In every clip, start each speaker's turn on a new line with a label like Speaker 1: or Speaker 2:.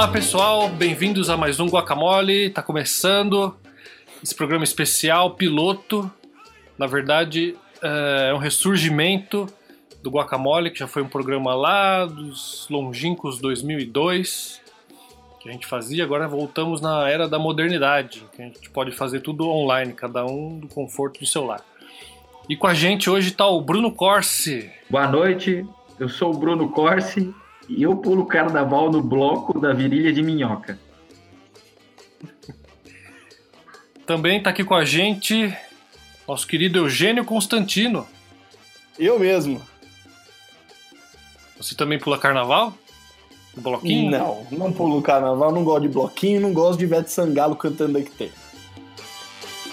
Speaker 1: Olá pessoal, bem-vindos a mais um Guacamole. Tá começando esse programa especial piloto. Na verdade, é um ressurgimento do Guacamole, que já foi um programa lá dos longínquos 2002 que a gente fazia. Agora voltamos na era da modernidade, que a gente pode fazer tudo online, cada um do conforto do seu lar. E com a gente hoje está o Bruno Corsi.
Speaker 2: Boa noite, eu sou o Bruno Corsi eu pulo carnaval no bloco da virilha de minhoca.
Speaker 1: Também está aqui com a gente nosso querido Eugênio Constantino.
Speaker 3: Eu mesmo.
Speaker 1: Você também pula carnaval? No bloquinho?
Speaker 3: Não, não pulo carnaval, não gosto de bloquinho, não gosto de Ivete Sangalo cantando tem.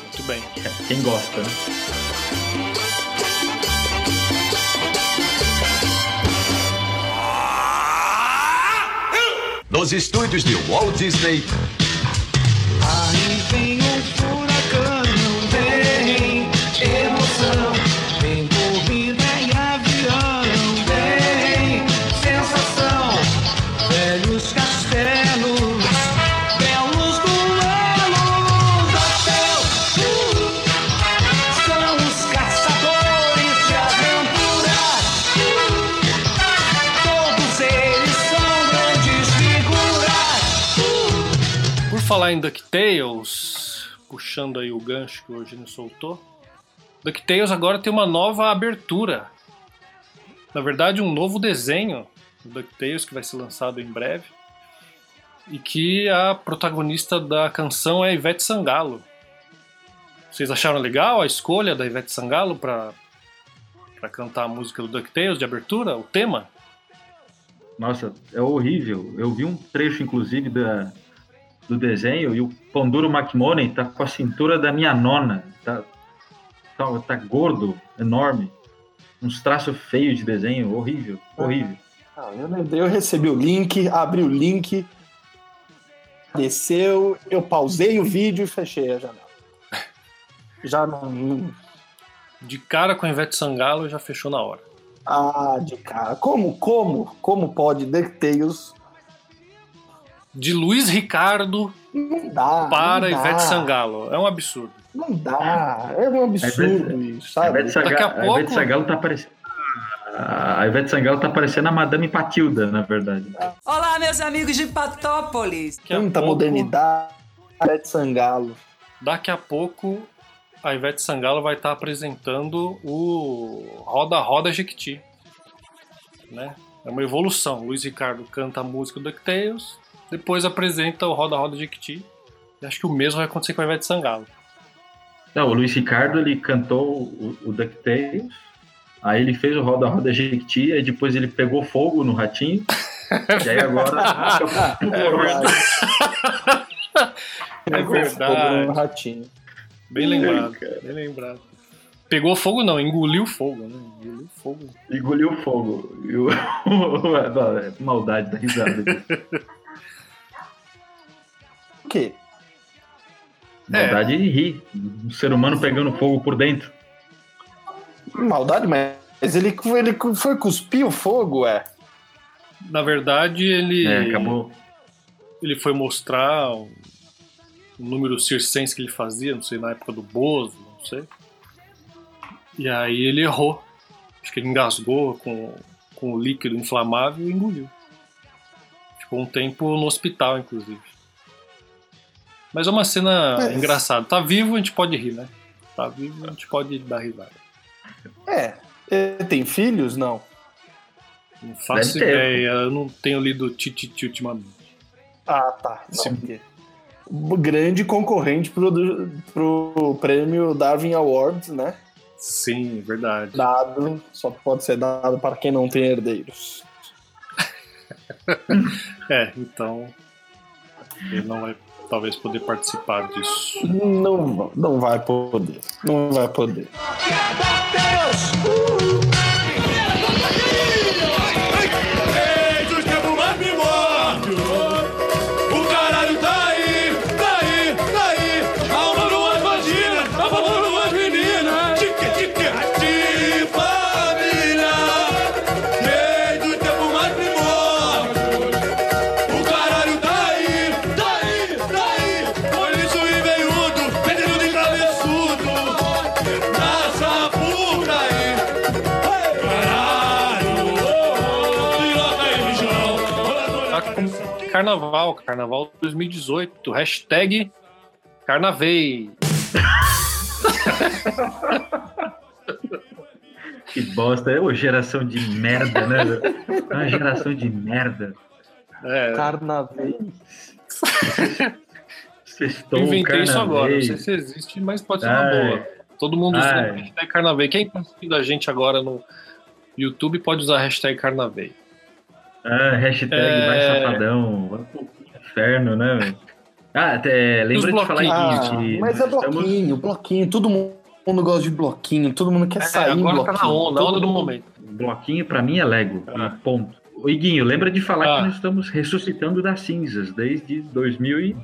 Speaker 1: Muito bem.
Speaker 2: Quem gosta, né?
Speaker 4: Nos estúdios de Walt Disney.
Speaker 5: Aí vem furacão,
Speaker 1: falar em DuckTales, puxando aí o gancho que o Eugênio soltou, DuckTales agora tem uma nova abertura. Na verdade, um novo desenho do DuckTales que vai ser lançado em breve. E que a protagonista da canção é Ivete Sangalo. Vocês acharam legal a escolha da Ivete Sangalo para para cantar a música do DuckTales de abertura, o tema?
Speaker 2: Nossa, é horrível. Eu vi um trecho, inclusive, da, do desenho e o Panduro McMoney tá com a cintura da minha nona. Tá, tá, tá gordo, enorme. Uns traços feios de desenho, horrível, horrível.
Speaker 3: Ah, eu, lembrei, eu recebi o link, abri o link, desceu, eu pausei o vídeo e fechei a janela. Já não.
Speaker 1: De cara com a Ivete Sangalo já fechou na hora.
Speaker 3: Ah, de cara. Como, como, como pode DuckTales?
Speaker 1: De Luiz Ricardo
Speaker 3: Não dá.
Speaker 1: para
Speaker 3: não dá,
Speaker 1: Ivete Sangalo. É um absurdo.
Speaker 3: Não dá. É um absurdo isso,
Speaker 2: A
Speaker 3: sabe?
Speaker 2: Ivete, Sanga-
Speaker 1: Daqui a
Speaker 2: a Ivete
Speaker 1: pouco-
Speaker 2: Sangalo tá parecendo. A Ivete Sangalo tá parecendo a Madame Patilda, na verdade.
Speaker 6: Olá, meus amigos de Patópolis.
Speaker 3: Tanta
Speaker 1: pouco-
Speaker 3: modernidade. Ivete Sangalo.
Speaker 1: Daqui a pouco a Ivete Sangalo vai estar apresentando o Roda Roda Jequiti. Né? É uma evolução. Luiz Ricardo canta a música do DuckTales, depois apresenta o Roda Roda Jequiti. E acho que o mesmo vai acontecer com a Ivete Sangalo.
Speaker 2: Não, o Luiz Ricardo ele cantou o, o DuckTales, aí ele fez o Roda Roda Jequiti, aí depois ele pegou fogo no ratinho, e aí agora.
Speaker 1: É verdade. É verdade.
Speaker 3: Um ratinho.
Speaker 1: Bem lembrado. Bem lembrado. Pegou fogo não, engoliu fogo, né? Engoliu fogo.
Speaker 2: Engoliu fogo. E é maldade da risada.
Speaker 3: O quê?
Speaker 2: Maldade de rir. Um ser humano pegando fogo por dentro.
Speaker 3: Maldade, mas ele, ele foi cuspir o fogo, é.
Speaker 1: Na verdade, ele.
Speaker 2: É, acabou.
Speaker 1: ele foi mostrar o o número circense que ele fazia, não sei, na época do Bozo, não sei. E aí ele errou. Acho que ele engasgou com, com o líquido inflamável e engoliu. Ficou um tempo no hospital, inclusive. Mas é uma cena
Speaker 3: Mas-
Speaker 1: engraçada. Tá vivo, a gente pode rir, né? Tá vivo, a gente pode dar risada.
Speaker 3: É. Ele tem filhos? Não.
Speaker 1: Não faço
Speaker 2: Deve ter.
Speaker 1: ideia, eu não tenho lido Tititi ultimamente.
Speaker 3: Ah, tá.
Speaker 1: Sim.
Speaker 3: Não, porque- O grande concorrente pro, pro prêmio Darwin Awards, né?
Speaker 1: Sim, verdade.
Speaker 3: Dado, só pode ser dado para quem não tem herdeiros.
Speaker 1: É, então. Ele não vai talvez poder participar disso.
Speaker 3: Não, não vai poder. Não vai poder.
Speaker 1: Carnaval, Carnaval 2018, hashtag Carnavei.
Speaker 2: Que bosta. É uma geração de merda, né? É uma geração de merda.
Speaker 1: É,
Speaker 3: Carnaval.
Speaker 2: Sextou,
Speaker 1: inventei isso agora, não
Speaker 2: carnavei.
Speaker 1: sei se existe, mas pode ser uma
Speaker 2: Ai.
Speaker 1: boa. Todo mundo usa hashtag Carnavei. Quem tá assistindo a gente agora no YouTube pode usar hashtag Carnavei.
Speaker 2: Ah, hashtag
Speaker 1: É.
Speaker 2: vai safadão. Vai pro inferno, né? Ah, até, lembra de falar
Speaker 3: Ah,
Speaker 2: em que
Speaker 3: mas é
Speaker 2: estamos-
Speaker 3: bloquinho, bloquinho. Todo mundo gosta de bloquinho, todo mundo quer
Speaker 1: É,
Speaker 3: sair
Speaker 1: agora
Speaker 3: bloquinho.
Speaker 1: tá na onda, onda do momento.
Speaker 2: Bloquinho pra mim é Lego.
Speaker 1: Ah.
Speaker 2: E ponto. O Iguinho, lembra de falar
Speaker 1: Ah.
Speaker 2: que nós estamos ressuscitando das cinzas desde 2000 e...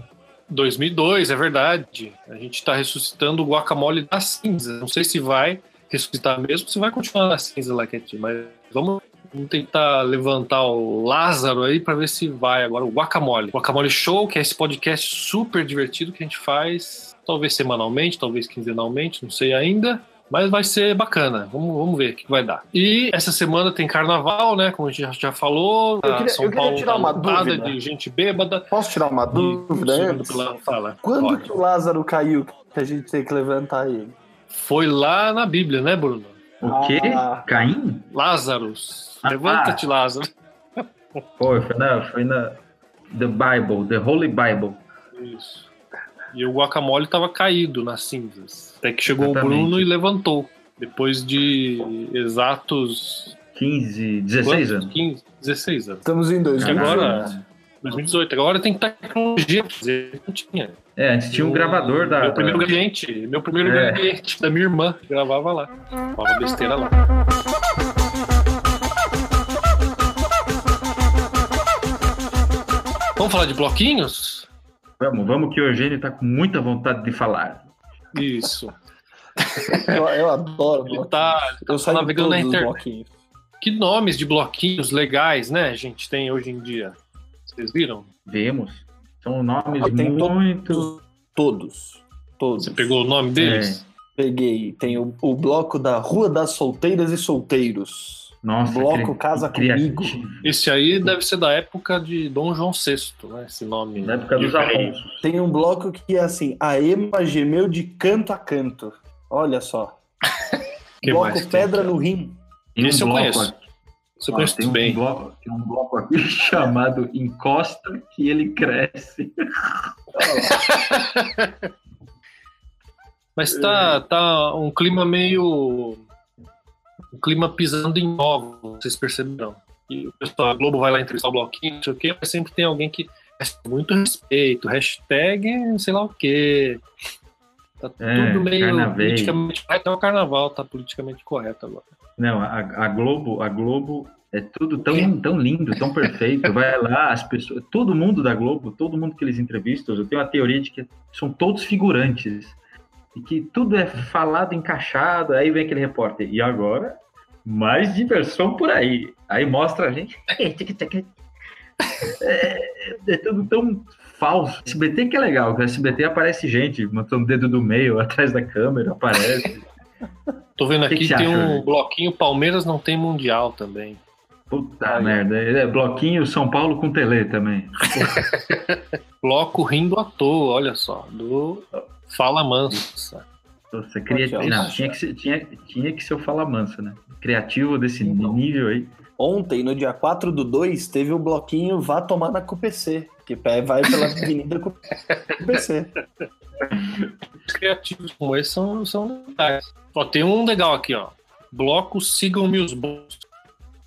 Speaker 1: 2002, é verdade. A gente tá ressuscitando o guacamole da cinza. Não sei se vai ressuscitar mesmo, se vai continuar na cinza lá quietinho, mas vamos, vamos tentar levantar o Lázaro aí pra ver se vai agora o guacamole. Guacamole Show, que é esse podcast super divertido que a gente faz, talvez semanalmente, talvez quinzenalmente, não sei ainda. Mas vai ser bacana. Vamos, vamos ver o que vai dar. E essa semana tem carnaval, né? Como a gente já- falou.
Speaker 3: Eu queria-
Speaker 1: São
Speaker 3: eu queria
Speaker 1: Paulo
Speaker 3: tirar
Speaker 1: tá
Speaker 3: uma dúvida.
Speaker 1: de gente bêbada.
Speaker 3: Posso tirar uma dúvida
Speaker 1: pela-.
Speaker 3: Quando
Speaker 1: Pode.
Speaker 3: que o Lázaro caiu que a gente tem que levantar ele?
Speaker 1: Foi lá na Bíblia, né, Bruno?
Speaker 2: O quê?
Speaker 3: Ah.
Speaker 2: Caim?
Speaker 1: Lázaros.
Speaker 2: Ah,
Speaker 1: Levanta-te, Lázaro.
Speaker 2: Foi, foi na, foi na The Bible, The Holy Bible.
Speaker 1: Isso. E o guacamole tava caído nas cinzas. Até que chegou
Speaker 2: Exatamente.
Speaker 1: o Bruno e levantou. Depois de exatos
Speaker 2: 15, 16
Speaker 1: quantos?
Speaker 2: anos.
Speaker 1: 15, 16 anos.
Speaker 3: Estamos em dois.
Speaker 1: Porque
Speaker 2: Caralho.
Speaker 1: agora, 2018, agora tem tecnologia pra fazer. Não tinha.
Speaker 2: É, antes tinha um
Speaker 1: Eu-
Speaker 2: gravador da.
Speaker 1: Meu primeiro cliente, meu primeiro
Speaker 2: É.
Speaker 1: cliente da minha irmã, gravava lá. Falava besteira lá. Vamos falar de bloquinhos?
Speaker 2: Vamos, vamos que o Eugênio tá com muita vontade de falar.
Speaker 1: Isso.
Speaker 3: Eu, eu adoro
Speaker 1: Ele
Speaker 3: bloquinho.
Speaker 1: tá
Speaker 3: Eu saio
Speaker 1: navegando na internet.
Speaker 3: bloquinhos.
Speaker 1: Que nomes de bloquinhos legais, né, a gente tem hoje em dia? Vocês viram?
Speaker 2: Vemos. São nomes
Speaker 3: Ah, tem
Speaker 2: muito.
Speaker 3: Todos. Todos.
Speaker 1: Você pegou o nome deles?
Speaker 3: Peguei. Tem o, o bloco da Rua das Solteiras e Solteiros.
Speaker 2: Nossa,
Speaker 3: bloco
Speaker 2: cri-
Speaker 3: Casa
Speaker 2: criativo.
Speaker 3: Comigo.
Speaker 1: Esse aí deve ser da época de Dom João VI, né? Esse nome.
Speaker 2: Na época dos. Afonsos.
Speaker 3: Tem um bloco que é assim: a Ema gemeu de canto a canto. Olha só.
Speaker 1: Que
Speaker 3: bloco
Speaker 1: tem
Speaker 3: Pedra
Speaker 1: ó?
Speaker 3: no Rim.
Speaker 2: Tem um
Speaker 1: Esse eu
Speaker 2: bloco
Speaker 1: conheço.
Speaker 2: Ó,
Speaker 1: conhece
Speaker 2: tem um
Speaker 1: bem.
Speaker 2: bloco, tem um bloco aqui chamado Encosta que ele cresce.
Speaker 1: Mas tá, tá um clima meio. Um clima pisando em ovos, vocês perceberam. E o pessoal, a Globo vai lá entrevistar o bloquinho, não sei o quê, mas sempre tem alguém que. Muito respeito, hashtag sei lá o quê. Tá
Speaker 2: É,
Speaker 1: tudo meio
Speaker 2: carnavei.
Speaker 1: politicamente. Até o carnaval tá politicamente correto agora.
Speaker 2: Não, a, a Globo, a Globo é tudo tão, tão lindo, tão perfeito. Vai lá, as pessoas, todo mundo da Globo, todo mundo que eles entrevistam, eu tenho uma teoria de que são todos figurantes. E que tudo é falado, encaixado, aí vem aquele repórter. E agora, mais diversão por aí. Aí mostra a gente. É, é tudo tão falso. SBT que é legal, que o SBT aparece gente, montando o dedo do meio atrás da câmera, aparece.
Speaker 1: Tô vendo
Speaker 2: que
Speaker 1: aqui,
Speaker 2: que você
Speaker 1: tem
Speaker 2: acha,
Speaker 1: um
Speaker 2: Jorge?
Speaker 1: bloquinho Palmeiras não tem Mundial também.
Speaker 2: Puta merda. É bloquinho São Paulo com Tele também.
Speaker 1: Bloco rindo à toa, olha só, do Fala Mansa.
Speaker 2: Nossa, criativo. Não, tinha que, ser, tinha, tinha que ser o Fala Mansa, né? Criativo desse
Speaker 3: Então.
Speaker 2: nível aí.
Speaker 3: Ontem, no dia 4 do 2, teve o bloquinho Vá Tomar na CUPC, que pé- vai pela Avenida CUPC.
Speaker 1: Os criativos como esse são, são legais. Ó, tem um legal aqui, ó. Bloco Sigam Meus Bolsos,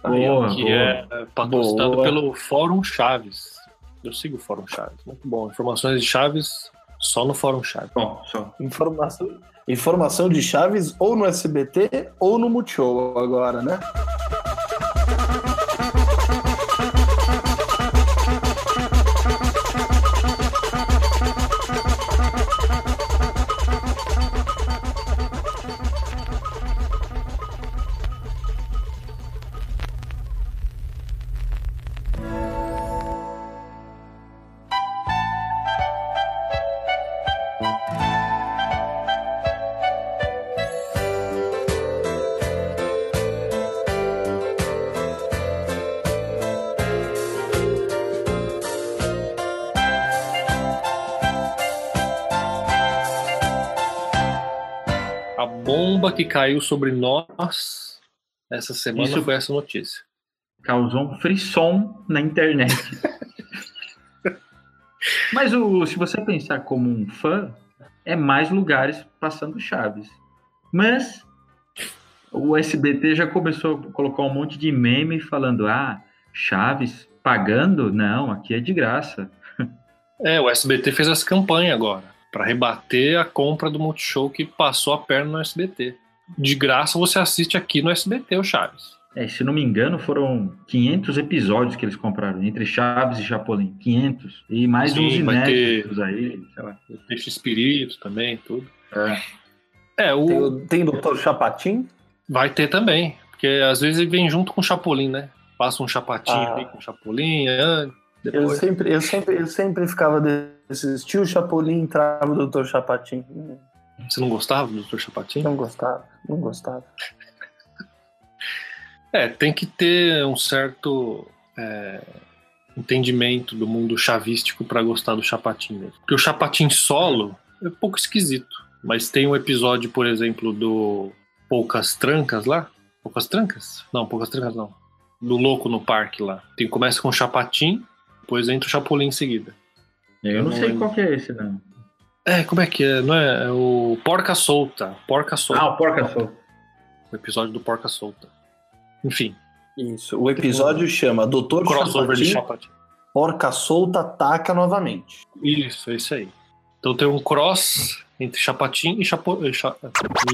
Speaker 2: Boa,
Speaker 1: que
Speaker 2: boa.
Speaker 1: é patrocinado
Speaker 3: Boa.
Speaker 1: pelo Fórum Chaves. Eu sigo o Fórum Chaves, muito bom. Informações de Chaves só no Fórum Chaves.
Speaker 2: Bom, só.
Speaker 3: Informação, informação de Chaves ou no SBT ou no Multishow agora, né?
Speaker 1: Bomba que caiu sobre nós essa semana
Speaker 2: Isso-
Speaker 1: foi essa notícia.
Speaker 2: Causou um frisson na internet. Mas o, se você pensar como um fã, é mais lugares passando Chaves. Mas o SBT já começou a colocar um monte de meme falando: ah, Chaves pagando? Não, aqui é de graça.
Speaker 1: É, o SBT fez essa campanha agora para rebater a compra do Multishow que passou a perna no SBT. De graça você assiste aqui no SBT o Chaves.
Speaker 2: É, se não me engano, foram 500 episódios que eles compraram, entre Chaves e Chapolin. 500. E mais
Speaker 1: Sim,
Speaker 2: uns inéditos aí, sei lá.
Speaker 1: Deixa espírito também, tudo.
Speaker 2: É.
Speaker 1: É, o
Speaker 3: Tem o, tem Dr. Chapatin?
Speaker 1: vai ter também, porque às vezes ele vem junto com o Chapolin, né? Passa um chapatinho
Speaker 3: Ah.
Speaker 1: ali com o Chapolin,
Speaker 3: Eu
Speaker 1: depois.
Speaker 3: sempre, eu, sempre, eu sempre ficava desses tio Chapolin entrava o Dr. Chapatin.
Speaker 1: Você não gostava do Dr. Chapatin?
Speaker 3: Não gostava, não gostava.
Speaker 1: É, tem que ter um certo é, entendimento do mundo chavístico pra gostar do Chapatin mesmo. Porque o Chapatin solo é um pouco esquisito. Mas tem um episódio, por exemplo, do Poucas Trancas lá. Poucas Trancas? Não, Poucas Trancas não. Do Louco no Parque lá. Tem, começa com o Chapatin, depois entra o Chapolin em seguida.
Speaker 2: Eu não
Speaker 1: não
Speaker 2: sei
Speaker 1: lembro.
Speaker 2: qual que é esse, não.
Speaker 1: É, como é que é? Não é? É o Porca Solta. Porca Solta.
Speaker 2: Ah, o Porca Solta.
Speaker 1: O episódio do Porca Solta. Enfim,
Speaker 3: Isso. O episódio chama Dr.
Speaker 1: crossover de
Speaker 3: Chapatin,
Speaker 1: Chapatin.
Speaker 3: Porca Solta ataca novamente.
Speaker 1: Isso, é isso aí. Então tem um cross entre Chapatin e Chapo... eh, Cha...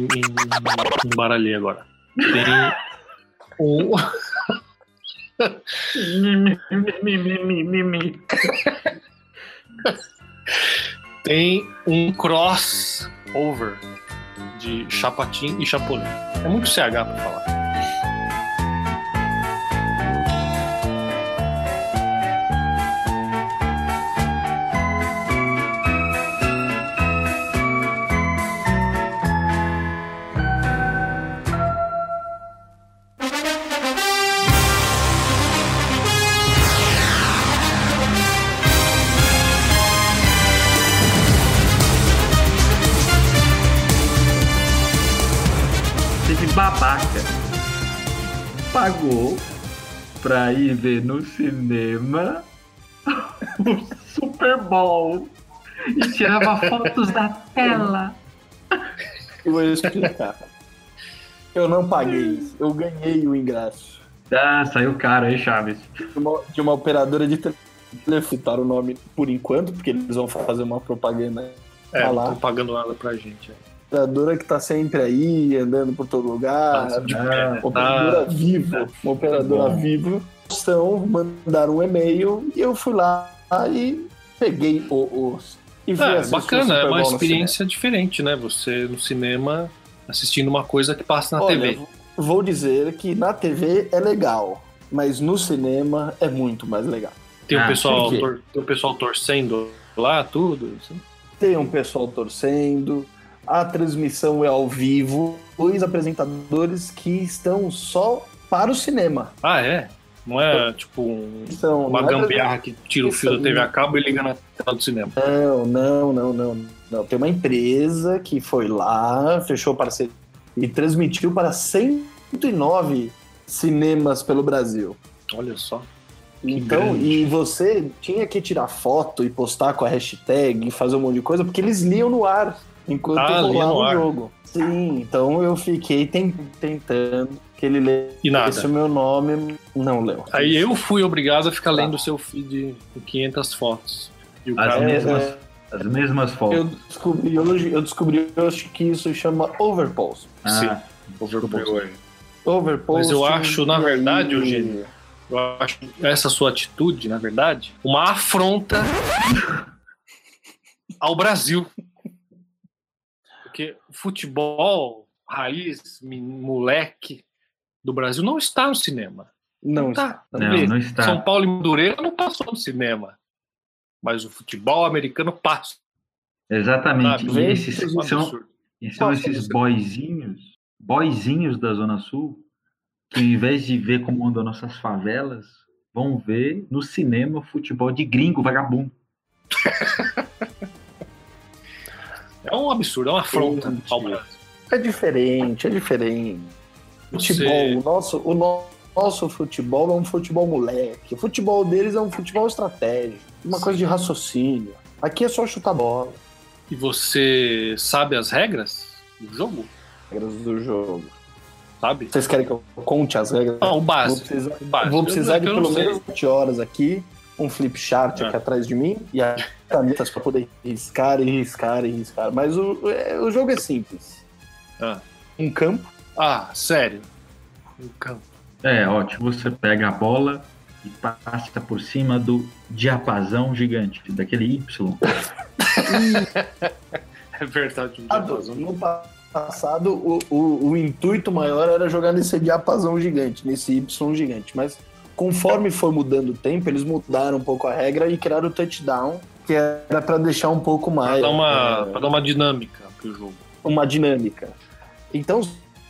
Speaker 1: em- em- Embaralhei agora. Tem um... Tem um crossover de Chapatin e Chapolin. É muito CH pra falar.
Speaker 2: Pra ir ver no cinema o Super Bowl e tirava fotos da tela.
Speaker 3: Eu vou explicar. Eu não paguei isso. Eu ganhei o ingresso.
Speaker 2: Ah, saiu caro aí, Chaves.
Speaker 3: De uma, de uma operadora de telefone. Citar o nome por enquanto, porque eles vão fazer uma propaganda.
Speaker 1: É, não
Speaker 3: lá.
Speaker 1: estão pagando nada pra gente. é.
Speaker 3: Operadora que tá sempre aí, andando por todo lugar.
Speaker 1: Nossa, de
Speaker 2: Ah,
Speaker 1: pé, né?
Speaker 3: operadora
Speaker 1: Tá-
Speaker 3: vivo. Uma operadora
Speaker 2: bom.
Speaker 3: vivo. Estão, mandaram um e-mail e eu fui lá e peguei o, os. E fui
Speaker 1: É,
Speaker 3: o
Speaker 1: bacana, é uma experiência diferente, né? Você no cinema assistindo uma coisa que passa na
Speaker 3: cinema.
Speaker 1: TV.
Speaker 3: Olha, vou dizer que na TV é legal, mas no cinema é muito mais legal.
Speaker 1: Tem o
Speaker 2: Ah,
Speaker 1: pessoal, tor- tem o pessoal torcendo lá, tudo. assim.
Speaker 3: Tem um pessoal torcendo, a transmissão é ao vivo, dois apresentadores que estão só para o cinema.
Speaker 1: Ah, é? Não é tipo um-
Speaker 3: São,
Speaker 1: uma
Speaker 3: não é
Speaker 1: gambiarra que tira o fio da TV a cabo e liga na tela do cinema.
Speaker 3: Não, não, não, não, não. Tem uma empresa que foi lá, fechou parceria e transmitiu para 109 cinemas pelo Brasil.
Speaker 1: Olha só.
Speaker 3: Então, e você tinha que tirar foto e postar com a hashtag e fazer um monte de coisa, porque eles liam no ar enquanto
Speaker 1: liam
Speaker 3: rolava
Speaker 1: no
Speaker 3: o jogo. Sim, então eu fiquei ten- tentando que ele
Speaker 1: E nada.
Speaker 3: lesse o meu nome. Não leu.
Speaker 1: Aí eu fui obrigado a ficar
Speaker 3: Tá.
Speaker 1: lendo o seu feed com 500 fotos. E o
Speaker 2: As
Speaker 1: cara.
Speaker 2: mesmas,
Speaker 3: é-
Speaker 2: as mesmas
Speaker 3: Eu
Speaker 2: fotos.
Speaker 3: descobri hoje, eu descobri hoje que isso chama overpost.
Speaker 1: Sim,
Speaker 2: Ah, hoje.
Speaker 3: Overpost.
Speaker 1: Mas eu acho, na verdade, Eugênio, Eu acho essa sua atitude, na verdade, uma afronta ao Brasil. Porque o futebol raiz, moleque do Brasil não está no cinema.
Speaker 3: Não,
Speaker 1: tá.
Speaker 3: está.
Speaker 2: Não, não está.
Speaker 1: São Paulo e Madureira não passou no cinema. Mas o futebol americano passa.
Speaker 2: Exatamente.
Speaker 1: Sabe?
Speaker 2: E esses
Speaker 1: É um
Speaker 2: são, e são esses boizinhos, boizinhos da Zona Sul, que ao invés de ver como andam nossas favelas, vão ver no cinema futebol de gringo vagabundo.
Speaker 1: É um absurdo, é uma afronta ao Brasil.
Speaker 3: É diferente, é diferente.
Speaker 1: Você-
Speaker 3: Futebol, o nosso, o no- nosso futebol é um futebol moleque. O futebol deles é um futebol estratégico. Uma coisa de raciocínio. Aqui é só chutar bola.
Speaker 1: E você sabe as regras do jogo?
Speaker 3: Regras do jogo.
Speaker 1: Sabe?
Speaker 3: Vocês querem que eu conte as regras?
Speaker 1: Ah, o
Speaker 3: Vou
Speaker 1: básico.
Speaker 3: precisar,
Speaker 1: o básico.
Speaker 3: vou precisar
Speaker 1: Eu-
Speaker 3: de
Speaker 1: eu não
Speaker 3: pelo menos 20 horas aqui, um flip chart
Speaker 1: É.
Speaker 3: aqui atrás de mim e as canetas para poder riscar e riscar e riscar. Mas o, é- o jogo é simples.
Speaker 1: Ah.
Speaker 3: Um campo,
Speaker 1: Ah, sério? Um campo.
Speaker 2: É, ótimo. Você pega a bola e passa por cima do diapasão gigante, daquele Y.
Speaker 1: É verdade. Um diapasão.
Speaker 3: No passado, o, o, o intuito maior era jogar nesse diapasão gigante, nesse Y gigante. Mas conforme foi mudando o tempo, eles mudaram um pouco a regra e criaram o touchdown, que era para deixar um pouco mais
Speaker 1: dar, uma,
Speaker 3: é,
Speaker 1: pra dar uma dinâmica pro jogo.
Speaker 3: uma dinâmica. Então,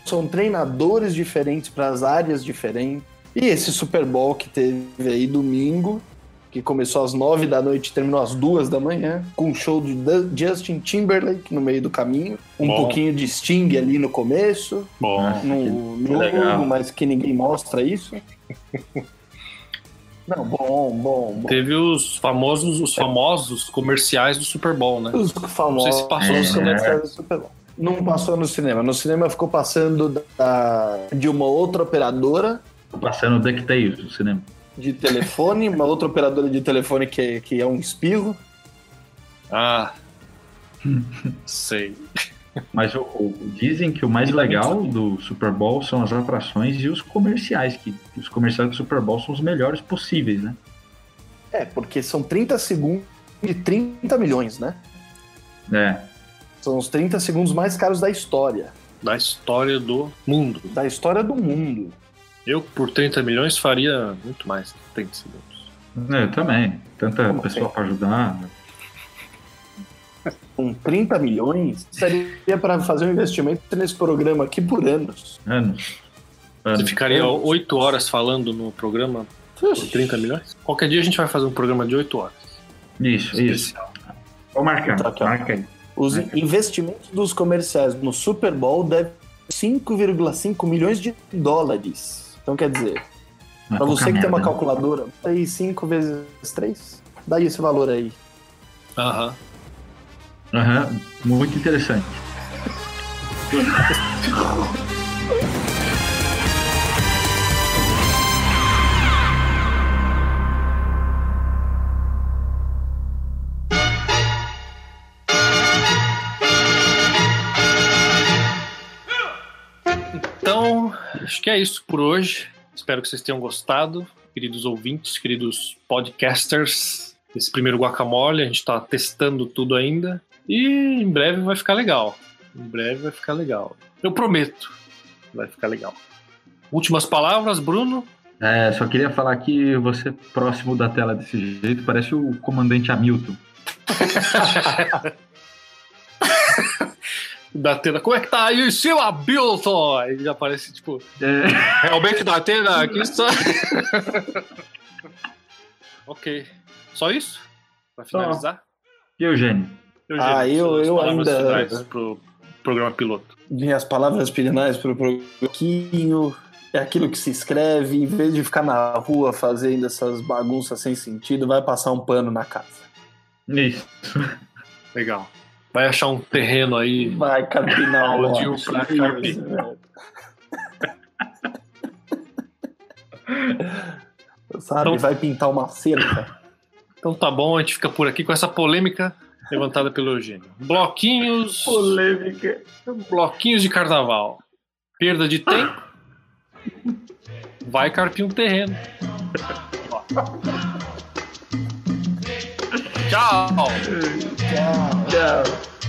Speaker 3: são treinadores diferentes para as áreas diferentes. E esse Super Bowl que teve aí domingo, que começou às nove da noite e terminou às duas da manhã, com um show de Justin Timberlake no meio do caminho, um
Speaker 1: Bom.
Speaker 3: pouquinho de Sting ali no começo,
Speaker 1: Bom.
Speaker 3: no, jogo, mas que ninguém mostra isso. Não, bom, bom, bom.
Speaker 1: Teve os famosos, os famosos comerciais do Super Bowl, né?
Speaker 3: Os famosos
Speaker 1: Não sei se passou
Speaker 3: os
Speaker 2: no
Speaker 3: comerciais do Super Bowl. Não passou no cinema. No cinema ficou passando da, de uma outra operadora
Speaker 2: Passando DuckTales no cinema.
Speaker 3: de telefone, uma outra operadora de telefone que é, que é um espirro.
Speaker 1: Ah. Sei.
Speaker 2: Mas o- o- dizem que o mais legal do Super Bowl são as atrações e os comerciais, que os comerciais do Super Bowl são os melhores possíveis, né?
Speaker 3: É, porque são 30 segundos de 30 milhões, né?
Speaker 2: É.
Speaker 3: São os 30 segundos mais caros da história.
Speaker 1: Da história do mundo.
Speaker 3: Da história do mundo.
Speaker 1: Eu, por 30 milhões, faria muito mais que 30 segundos.
Speaker 2: É, Eu também. Tanta
Speaker 3: Como
Speaker 2: pessoa
Speaker 3: assim?
Speaker 2: para ajudar.
Speaker 3: Com 30 milhões, seria para fazer um investimento nesse programa aqui por anos.
Speaker 2: Anos.
Speaker 1: Você
Speaker 2: anos.
Speaker 1: ficaria 8 horas falando no programa por 30 milhões? Qualquer dia a gente vai fazer um programa de 8 horas.
Speaker 2: Isso, isso.
Speaker 1: Especial.
Speaker 2: Vou marcar.
Speaker 3: Tá aqui.
Speaker 2: Marca aí.
Speaker 3: Os investimentos dos comerciais no Super Bowl devem 5,5 milhões de dólares. Então quer dizer,
Speaker 2: Mas
Speaker 3: pra você que tem uma
Speaker 2: merda, né?
Speaker 3: calculadora, aí 5 vezes 3, dá esse valor aí.
Speaker 1: Aham.
Speaker 2: Aham, muito interessante.
Speaker 1: Então, acho que é isso por hoje. Espero que vocês tenham gostado, queridos ouvintes, queridos podcasters. Esse primeiro guacamole, a gente tá testando tudo ainda. E em breve vai ficar legal. Em breve vai ficar legal. Eu prometo. Vai ficar legal. Últimas palavras, Bruno?
Speaker 2: É, só queria falar que você próximo da tela desse jeito parece o comandante Hamilton.
Speaker 1: Da Atena, como é que tá aí em cima, Bilton? Aí já aparece, tipo,
Speaker 2: É,
Speaker 1: realmente da Atena, aqui está. ok. Só isso? Pra finalizar?
Speaker 2: e Eugênio?
Speaker 1: Eugênio,
Speaker 3: Ah, eu-
Speaker 1: suas
Speaker 3: eu
Speaker 1: palavras
Speaker 3: ainda-
Speaker 1: Pro programa piloto.
Speaker 3: Minhas palavras finais pro pouquinho é aquilo que se escreve, em vez de ficar na rua fazendo essas bagunças sem sentido, vai passar um pano na casa.
Speaker 2: Isso.
Speaker 1: Legal. Vai achar um terreno aí.
Speaker 3: Vai carpinar o
Speaker 1: o pra carpinar.
Speaker 3: Sabe,
Speaker 1: Então-
Speaker 3: vai pintar uma cerca.
Speaker 1: Então tá bom, a gente fica por aqui com essa polêmica levantada pelo Eugênio. Bloquinhos.
Speaker 2: Polêmica.
Speaker 1: Bloquinhos de carnaval. Perda de tempo. Vai carpir um terreno. Tchau.
Speaker 3: Tchau.
Speaker 2: Tchau.